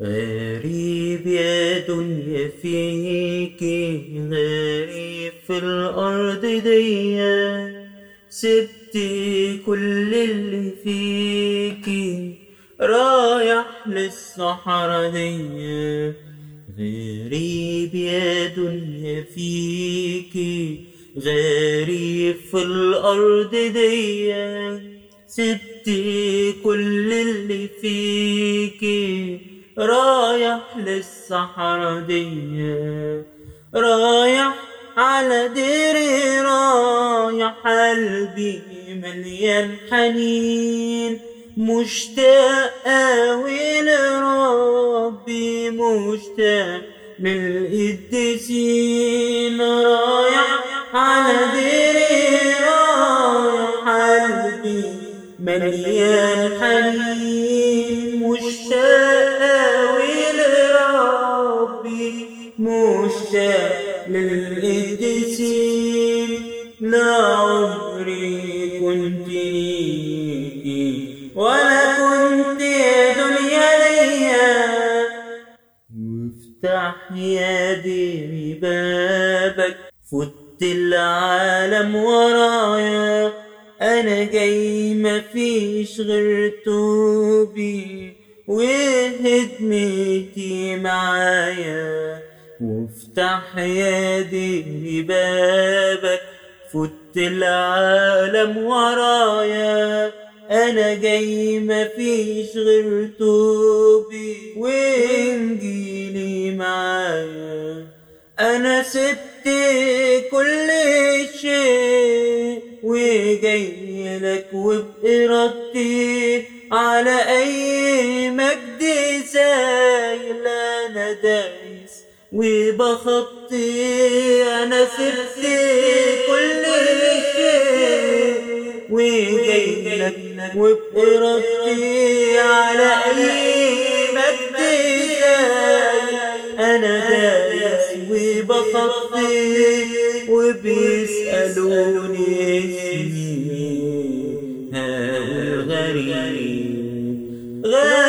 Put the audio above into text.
غريب يا دنيا فيكي غريب في الأرض دي سبتي كل اللي فيكي رايح للصحراء دي غريب يا دنيا فيكي غريب في الأرض دي سبتي كل اللي فيكي رايح للصحراء دي رايح على ديري رايح قلبي مليان حنين. مشتاق أوي لربي مشتاق للقديسين رايح على ديري رايح قلبي مليان حنين. للقديسين لا عمري كنت ليكي ولا كنت يا دنيا ليا. وافتح يا ديري بابك فت العالم ورايا. أنا جاي مفيش غير توبي وهدمتي معايا. وافتح يا ديري بابك فت العالم ورايا. أنا جاي مفيش غير توبي وإنجيلي معايا. أنا سبت كل شيء وجاي لك وبإرادتي على أي مجد سايل. أنا دايس وبخطي أنا سبت كل شيء وجاي لك وبإرادتي على مجد سايل أنا دايس وبخطي وبيسألوني اسمي هاو الغريب. غريب.